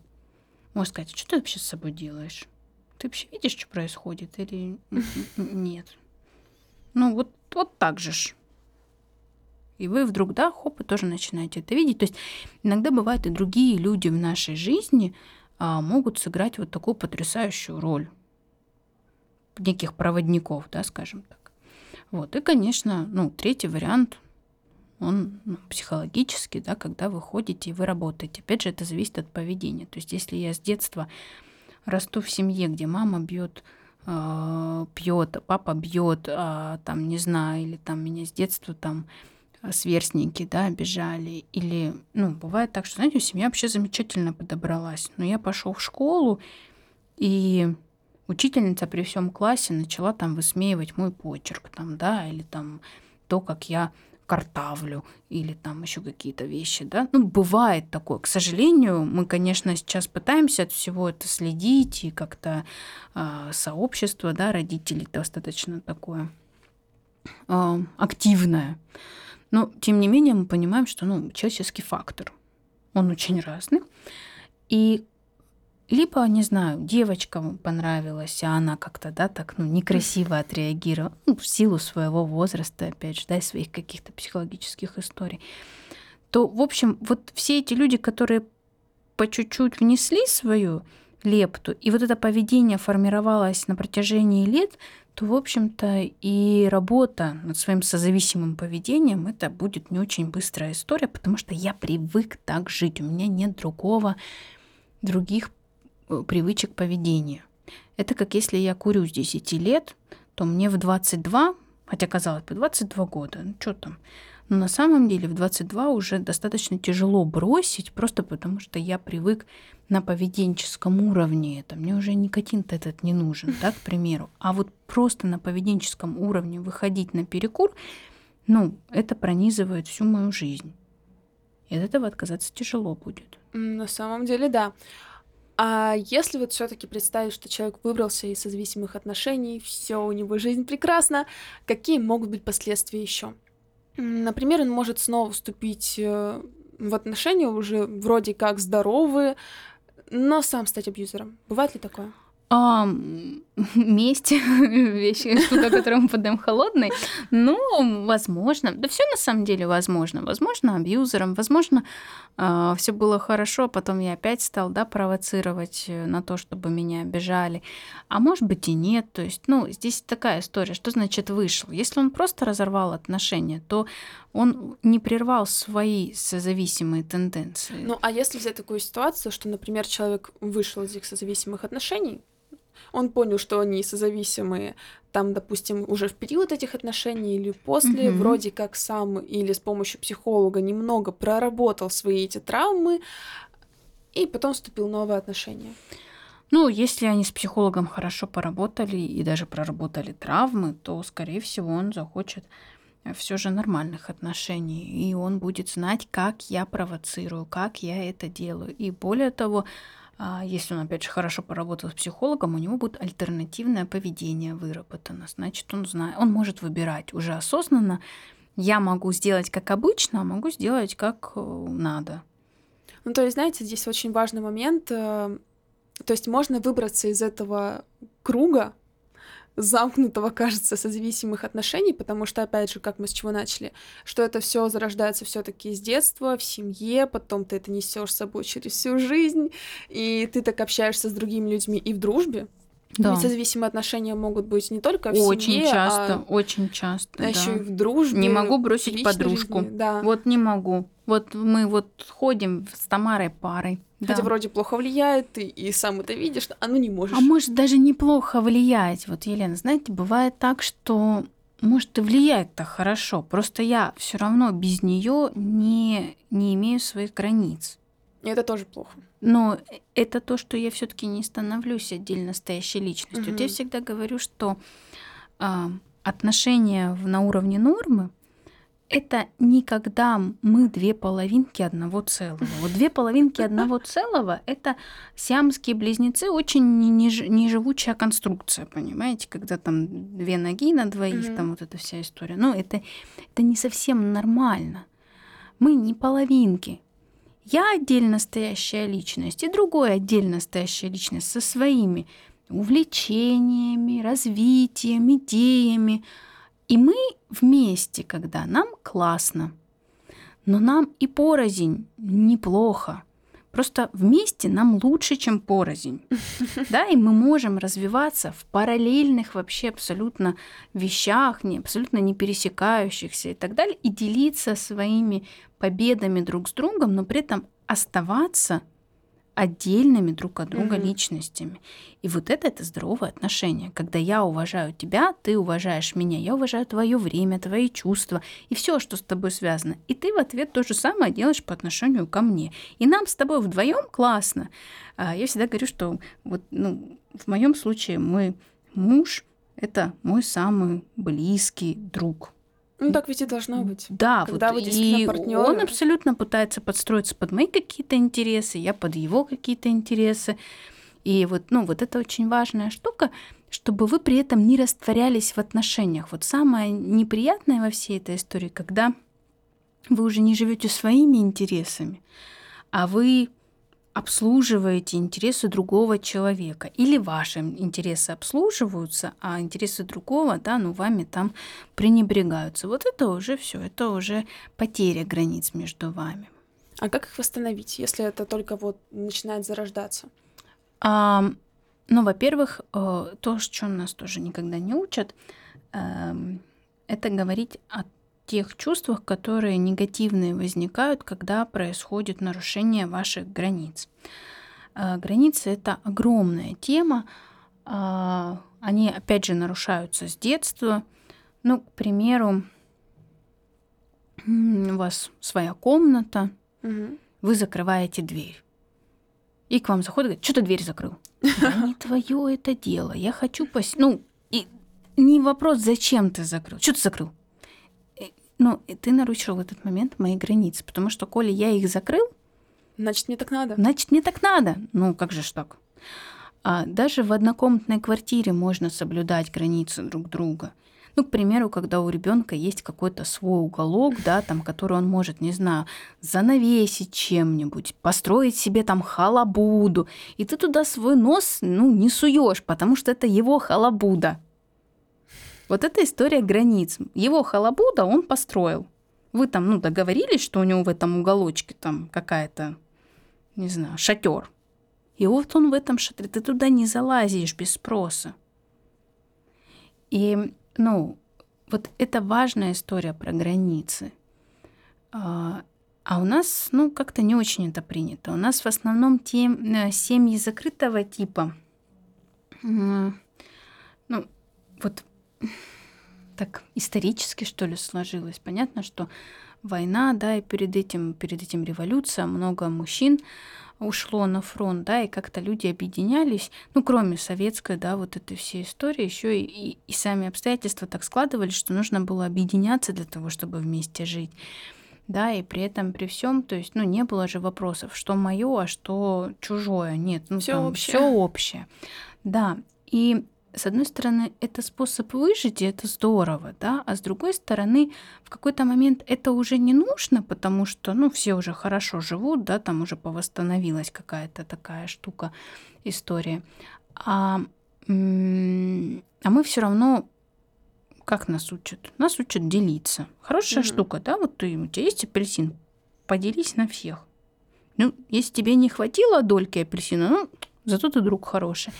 Speaker 2: может сказать, что ты вообще с собой делаешь? Ты вообще видишь, что происходит или нет? Ну вот, вот так же ж. И вы вдруг, да, хоп, и тоже начинаете это видеть. То есть иногда бывают и другие люди в нашей жизни а, могут сыграть вот такую потрясающую роль неких проводников, да, скажем так. Вот. И, конечно, ну, третий вариант, он ну, психологический, да, когда вы ходите и вы работаете. Опять же, это зависит от поведения. То есть, если я с детства расту в семье, где мама бьет, э, пьет, папа бьет, а, там, не знаю, или там меня с детства там сверстники, да, обижали, или, ну, бывает так, что, знаете, семья вообще замечательно подобралась, но я пошел в школу, и учительница при всем классе начала там высмеивать мой почерк, там, да, или там то, как я картавлю, или там еще какие-то вещи, да. Ну, бывает такое. К сожалению, мы, конечно, сейчас пытаемся от всего это следить, и как-то э, сообщество, да, родителей достаточно такое э, активное. Но, тем не менее, мы понимаем, что, ну, человеческий фактор, он очень разный. И либо, не знаю, девочка понравилась, а она как-то, да, так, ну, некрасиво отреагировала, ну, в силу своего возраста, опять же, да, своих каких-то психологических историй, то, в общем, вот все эти люди, которые по чуть-чуть внесли свою лепту, и вот это поведение формировалось на протяжении лет, то, в общем-то, и работа над своим созависимым поведением, это будет не очень быстрая история, потому что я привык так жить, у меня нет другого, других привычек поведения. Это как если я курю с 10 лет, то мне в 22, хотя казалось бы 22 года, ну что там, но на самом деле в 22 уже достаточно тяжело бросить, просто потому что я привык на поведенческом уровне это. Мне уже никотин-то этот не нужен, да, к примеру. А вот просто на поведенческом уровне выходить на перекур, ну, это пронизывает всю мою жизнь. И от этого отказаться тяжело будет.
Speaker 1: На самом деле, да. А если вот все-таки представить, что человек выбрался из созависимых отношений, все у него жизнь прекрасна, какие могут быть последствия еще? Например, он может снова вступить э, в отношения уже вроде как здоровые, но сам стать абьюзером. Бывает ли такое?
Speaker 2: А, месть, вещи, штука, которую мы подаем холодной. Ну, возможно. Да все на самом деле возможно. Возможно, абьюзером, возможно, э, все было хорошо, а потом я опять стал, да, провоцировать э, на то, чтобы меня обижали. А может быть и нет. То есть, ну, здесь такая история, что значит вышел. Если он просто разорвал отношения, то он не прервал свои созависимые тенденции.
Speaker 1: Ну, а если взять такую ситуацию, что, например, человек вышел из их созависимых отношений, Он понял, что они созависимые, там, допустим, уже в период этих отношений или после, угу. вроде как сам или с помощью психолога немного проработал свои эти травмы, и потом вступил в новые отношения.
Speaker 2: Ну, если они с психологом хорошо поработали и даже проработали травмы, то, скорее всего, он захочет все же нормальных отношений, и он будет знать, как я провоцирую, как я это делаю. И более того, если он, опять же, хорошо поработал с психологом, у него будет альтернативное поведение выработано. Значит, он знает, он может выбирать уже осознанно. Я могу сделать как обычно, а могу сделать как э, надо.
Speaker 1: Ну, то есть, знаете, здесь очень важный момент. Э, то есть можно выбраться из этого круга, замкнутого, кажется, созависимых отношений, потому что, опять же, как мы с чего начали, что это все зарождается все-таки с детства, в семье, потом ты это несешь с собой через всю жизнь, и ты так общаешься с другими людьми и в дружбе. Да. Ведь созависимые отношения могут быть не только в
Speaker 2: очень
Speaker 1: семье,
Speaker 2: часто,
Speaker 1: а
Speaker 2: очень часто,
Speaker 1: а да. еще и в дружбе.
Speaker 2: Не могу бросить подружку.
Speaker 1: Жизни, да.
Speaker 2: Вот не могу. Вот мы вот ходим с Тамарой парой.
Speaker 1: Хотя да. вроде плохо влияет, ты и сам это видишь, а ну не можешь.
Speaker 2: А может даже неплохо влиять. Вот, Елена, знаете, бывает так, что может и влияет-то хорошо. Просто я все равно без нее не, не имею своих границ.
Speaker 1: И это тоже плохо.
Speaker 2: Но это то, что я все-таки не становлюсь отдельно стоящей личностью. Угу. Вот я всегда говорю, что э, отношения на уровне нормы это никогда мы две половинки одного целого. Вот две половинки одного целого — это сиамские близнецы, очень неживучая конструкция, понимаете, когда там две ноги на двоих, mm-hmm. там вот эта вся история. Но это, это не совсем нормально. Мы не половинки. Я отдельно стоящая личность, и другой отдельно стоящая личность со своими увлечениями, развитием, идеями, и мы вместе, когда нам классно, но нам и порознь неплохо. Просто вместе нам лучше, чем порознь. Да, и мы можем развиваться в параллельных вообще абсолютно вещах, не, абсолютно не пересекающихся и так далее, и делиться своими победами друг с другом, но при этом оставаться отдельными друг от друга mm-hmm. личностями. И вот это это здоровое отношение, когда я уважаю тебя, ты уважаешь меня, я уважаю твое время, твои чувства и все, что с тобой связано. И ты в ответ то же самое делаешь по отношению ко мне. И нам с тобой вдвоем классно. А я всегда говорю, что вот ну, в моем случае мой муж это мой самый близкий друг.
Speaker 1: Ну так ведь и должно быть.
Speaker 2: Да, Когда вот вы и партнеры. он абсолютно пытается подстроиться под мои какие-то интересы, я под его какие-то интересы. И вот, ну, вот это очень важная штука, чтобы вы при этом не растворялись в отношениях. Вот самое неприятное во всей этой истории, когда вы уже не живете своими интересами, а вы обслуживаете интересы другого человека. Или ваши интересы обслуживаются, а интересы другого, да, ну, вами там пренебрегаются. Вот это уже все, это уже потеря границ между вами.
Speaker 1: А как их восстановить, если это только вот начинает зарождаться?
Speaker 2: А, ну, во-первых, э, то, что нас тоже никогда не учат, эм, это говорить о тех чувствах, которые негативные возникают, когда происходит нарушение ваших границ. А, границы — это огромная тема. А, они, опять же, нарушаются с детства. Ну, к примеру, у вас своя комната, угу. вы закрываете дверь. И к вам заходит говорит, что ты дверь закрыл? Да не твое это дело. Я хочу пос... Ну, и не вопрос, зачем ты закрыл. Что ты закрыл? Ну, ты нарушил в этот момент мои границы, потому что, коли я их закрыл...
Speaker 1: Значит, мне так надо.
Speaker 2: Значит, мне так надо. Ну, как же ж так? А даже в однокомнатной квартире можно соблюдать границы друг друга. Ну, к примеру, когда у ребенка есть какой-то свой уголок, да, там, который он может, не знаю, занавесить чем-нибудь, построить себе там халабуду, и ты туда свой нос, ну, не суешь, потому что это его халабуда. Вот эта история границ. Его халабуда он построил. Вы там, ну, договорились, что у него в этом уголочке там какая-то, не знаю, шатер. И вот он в этом шатре. Ты туда не залазишь без спроса. И, ну, вот это важная история про границы. А, а у нас, ну, как-то не очень это принято. У нас в основном те э, семьи закрытого типа, Ну, вот так исторически, что ли, сложилось. Понятно, что война, да, и перед этим, перед этим революция, много мужчин ушло на фронт, да, и как-то люди объединялись, ну, кроме советской, да, вот этой всей истории, еще и, и, и сами обстоятельства так складывались, что нужно было объединяться для того, чтобы вместе жить. Да, и при этом, при всем, то есть, ну, не было же вопросов, что мое, а что чужое. Нет, ну,
Speaker 1: все общее.
Speaker 2: Все общее. Да. И с одной стороны, это способ выжить, и это здорово, да, а с другой стороны, в какой-то момент это уже не нужно, потому что, ну, все уже хорошо живут, да, там уже повосстановилась какая-то такая штука, история. А, а мы все равно как нас учат? Нас учат делиться. Хорошая mm-hmm. штука, да? Вот ты, у тебя есть апельсин, поделись на всех. Ну, если тебе не хватило дольки апельсина, ну, зато ты друг хороший.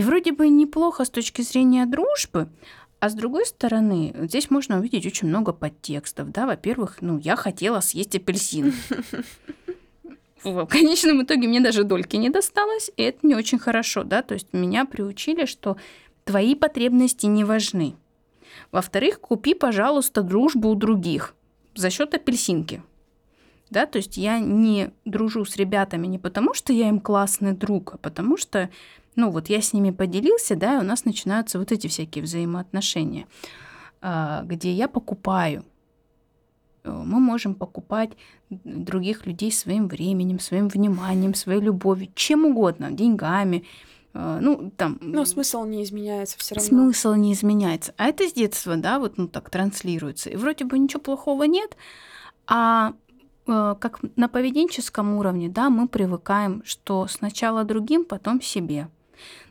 Speaker 2: И вроде бы неплохо с точки зрения дружбы, а с другой стороны, здесь можно увидеть очень много подтекстов. Да? Во-первых, ну, я хотела съесть апельсин. В конечном итоге мне даже дольки не досталось, и это не очень хорошо, да, то есть меня приучили, что твои потребности не важны. Во-вторых, купи, пожалуйста, дружбу у других за счет апельсинки. Да, то есть я не дружу с ребятами не потому, что я им классный друг, а потому что ну вот я с ними поделился, да, и у нас начинаются вот эти всякие взаимоотношения, а, где я покупаю. Э, мы можем покупать других людей своим временем, своим вниманием, своей любовью, чем угодно, деньгами, э, ну, там...
Speaker 1: Но смысл не изменяется все равно.
Speaker 2: Смысл не изменяется. А это с детства, да, вот ну так транслируется. И вроде бы ничего плохого нет, а э, как на поведенческом уровне, да, мы привыкаем, что сначала другим, потом себе.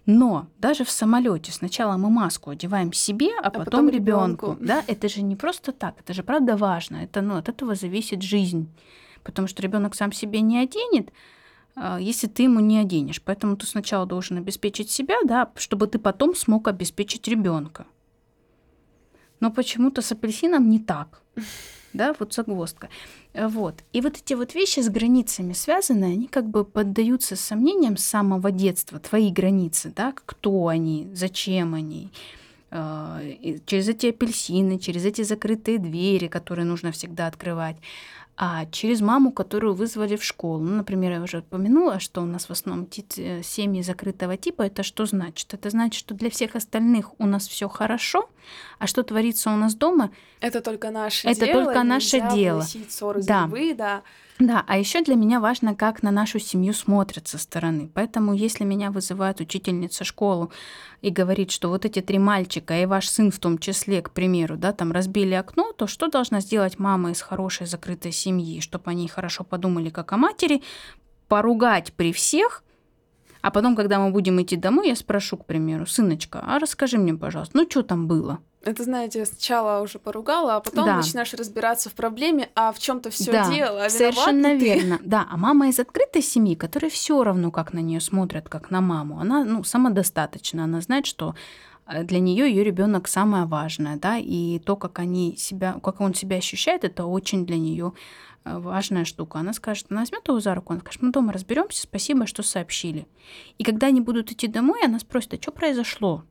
Speaker 2: Но даже в самолете сначала мы маску одеваем себе, а, а потом, потом ребенку. Да, это же не просто так, это же правда важно. Это, ну, от этого зависит жизнь. Потому что ребенок сам себе не оденет, а, если ты ему не оденешь. Поэтому ты сначала должен обеспечить себя, да, чтобы ты потом смог обеспечить ребенка. Но почему-то с апельсином не так. Да, вот загвоздка. Вот. И вот эти вот вещи с границами связаны, они как бы поддаются сомнениям с самого детства, твои границы, да, кто они, зачем они, а, через эти апельсины, через эти закрытые двери, которые нужно всегда открывать а через маму, которую вызвали в школу. Ну, например, я уже упомянула, что у нас в основном э, семьи закрытого типа. Это что значит? Это значит, что для всех остальных у нас все хорошо, а что творится у нас дома?
Speaker 1: Это только наше
Speaker 2: это
Speaker 1: дело.
Speaker 2: Это только наше дело.
Speaker 1: Да. Зубы, да.
Speaker 2: Да, а еще для меня важно, как на нашу семью смотрят со стороны. Поэтому, если меня вызывает учительница школу и говорит, что вот эти три мальчика и ваш сын в том числе, к примеру, да, там разбили окно, то что должна сделать мама из хорошей закрытой семьи, чтобы они хорошо подумали как о матери, поругать при всех, а потом, когда мы будем идти домой, я спрошу, к примеру, сыночка, а расскажи мне, пожалуйста, ну что там было?
Speaker 1: Это, знаете, сначала уже поругала, а потом да. начинаешь разбираться в проблеме, а в чем-то все да, дело. А
Speaker 2: совершенно верно. Да, а мама из открытой семьи, которая все равно как на нее смотрят, как на маму, она ну, самодостаточна, она знает, что э, для нее ее ребенок самое важное, да, и то, как они себя, как он себя ощущает, это очень для нее э, важная штука. Она скажет, она возьмет его за руку, она скажет, мы дома разберемся, спасибо, что сообщили. И когда они будут идти домой, она спросит, а что произошло?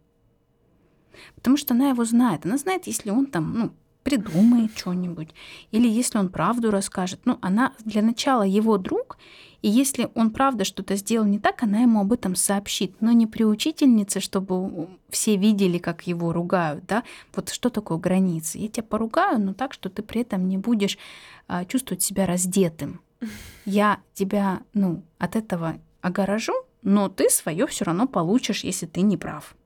Speaker 2: Потому что она его знает. Она знает, если он там, ну, придумает что-нибудь, или если он правду расскажет. Ну, она для начала его друг, и если он правда что-то сделал не так, она ему об этом сообщит. Но не при учительнице, чтобы все видели, как его ругают, да. Вот что такое границы? Я тебя поругаю, но так, что ты при этом не будешь а, чувствовать себя раздетым. Я тебя, ну, от этого огорожу, но ты свое все равно получишь, если ты не прав.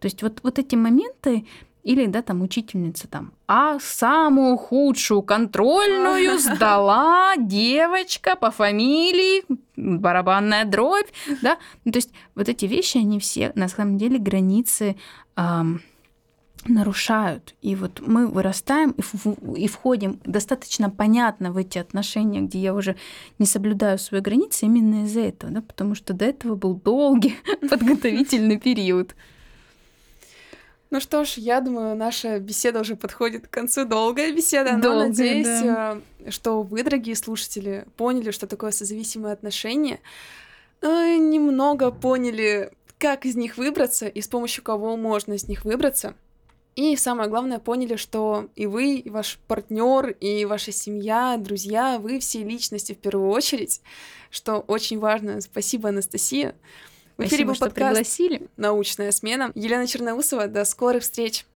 Speaker 2: То есть вот, вот эти моменты, или, да, там учительница там, а самую худшую контрольную сдала девочка по фамилии, барабанная дробь, да. Ну, то есть вот эти вещи, они все на самом деле границы эм, нарушают. И вот мы вырастаем и, в, и входим достаточно понятно в эти отношения, где я уже не соблюдаю свои границы именно из-за этого, да, потому что до этого был долгий подготовительный период.
Speaker 1: Ну что ж, я думаю, наша беседа уже подходит к концу. Долгая беседа, но Долгая, надеюсь, да. Э, что вы, дорогие слушатели, поняли, что такое созависимые отношения. э, немного поняли, как из них выбраться и с помощью кого можно из них выбраться. И самое главное, поняли, что и вы, и ваш партнер, и ваша семья, друзья, вы все личности в первую очередь, что очень важно. Спасибо, Анастасия.
Speaker 2: В эфире был подкаст
Speaker 1: «Научная смена». Елена Черноусова. До скорых встреч!